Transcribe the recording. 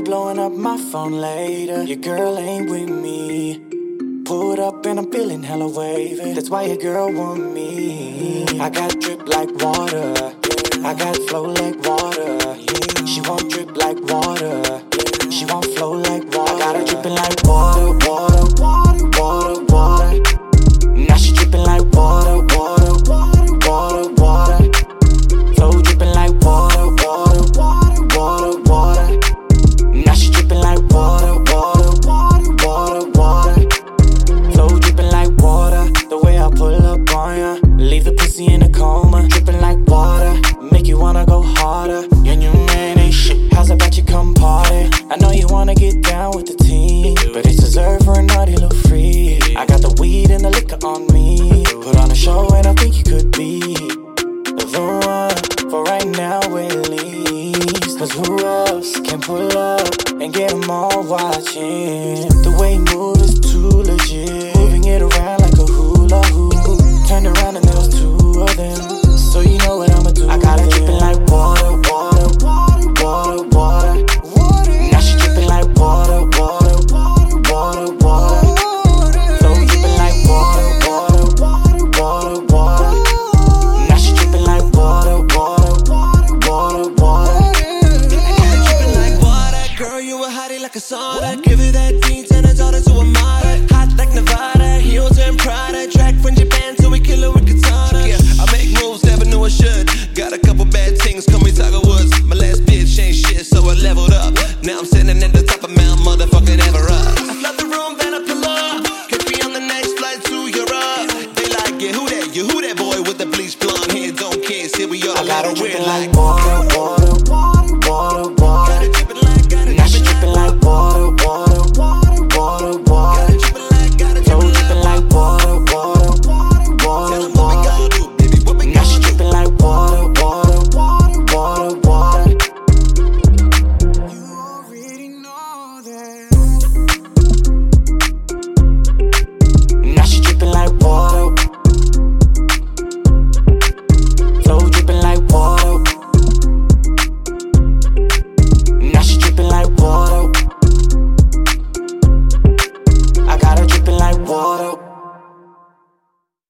blowing up my phone later. Your girl ain't with me. Pulled up and I'm feeling hella wavy. That's why your girl want me. I got drip like water. I got flow like water. She want drip like water. She want flow like water. I got her dripping like water, coma. Dripping like water, make you wanna go harder. Your new man ain't shit. How's about you come party? I know you wanna get down with the team, but it's reserved for a naughty little free. I got the weed and the liquor on me. Put on a show and I think you could be the one for right now at least. Cause who else can pull up and get them all watching? The way you move is too like a sauna. Give it that thing, turn us all a model. Hot like Nevada, heels and Prada. Track from Japan, so we kill it with katana. Yeah, I make moves, never knew I should. Got a couple bad things, call me Tiger Woods. My last bitch ain't shit, so I leveled up. Now I'm sitting at the top of Mount Motherfucking Everest. I flood the room, then I pull up. Catch me on the next flight to Europe. They like, yeah, who that? You who that boy with the bleach blonde hair? Don't care, see we all I got her weird like. water, dripping like what?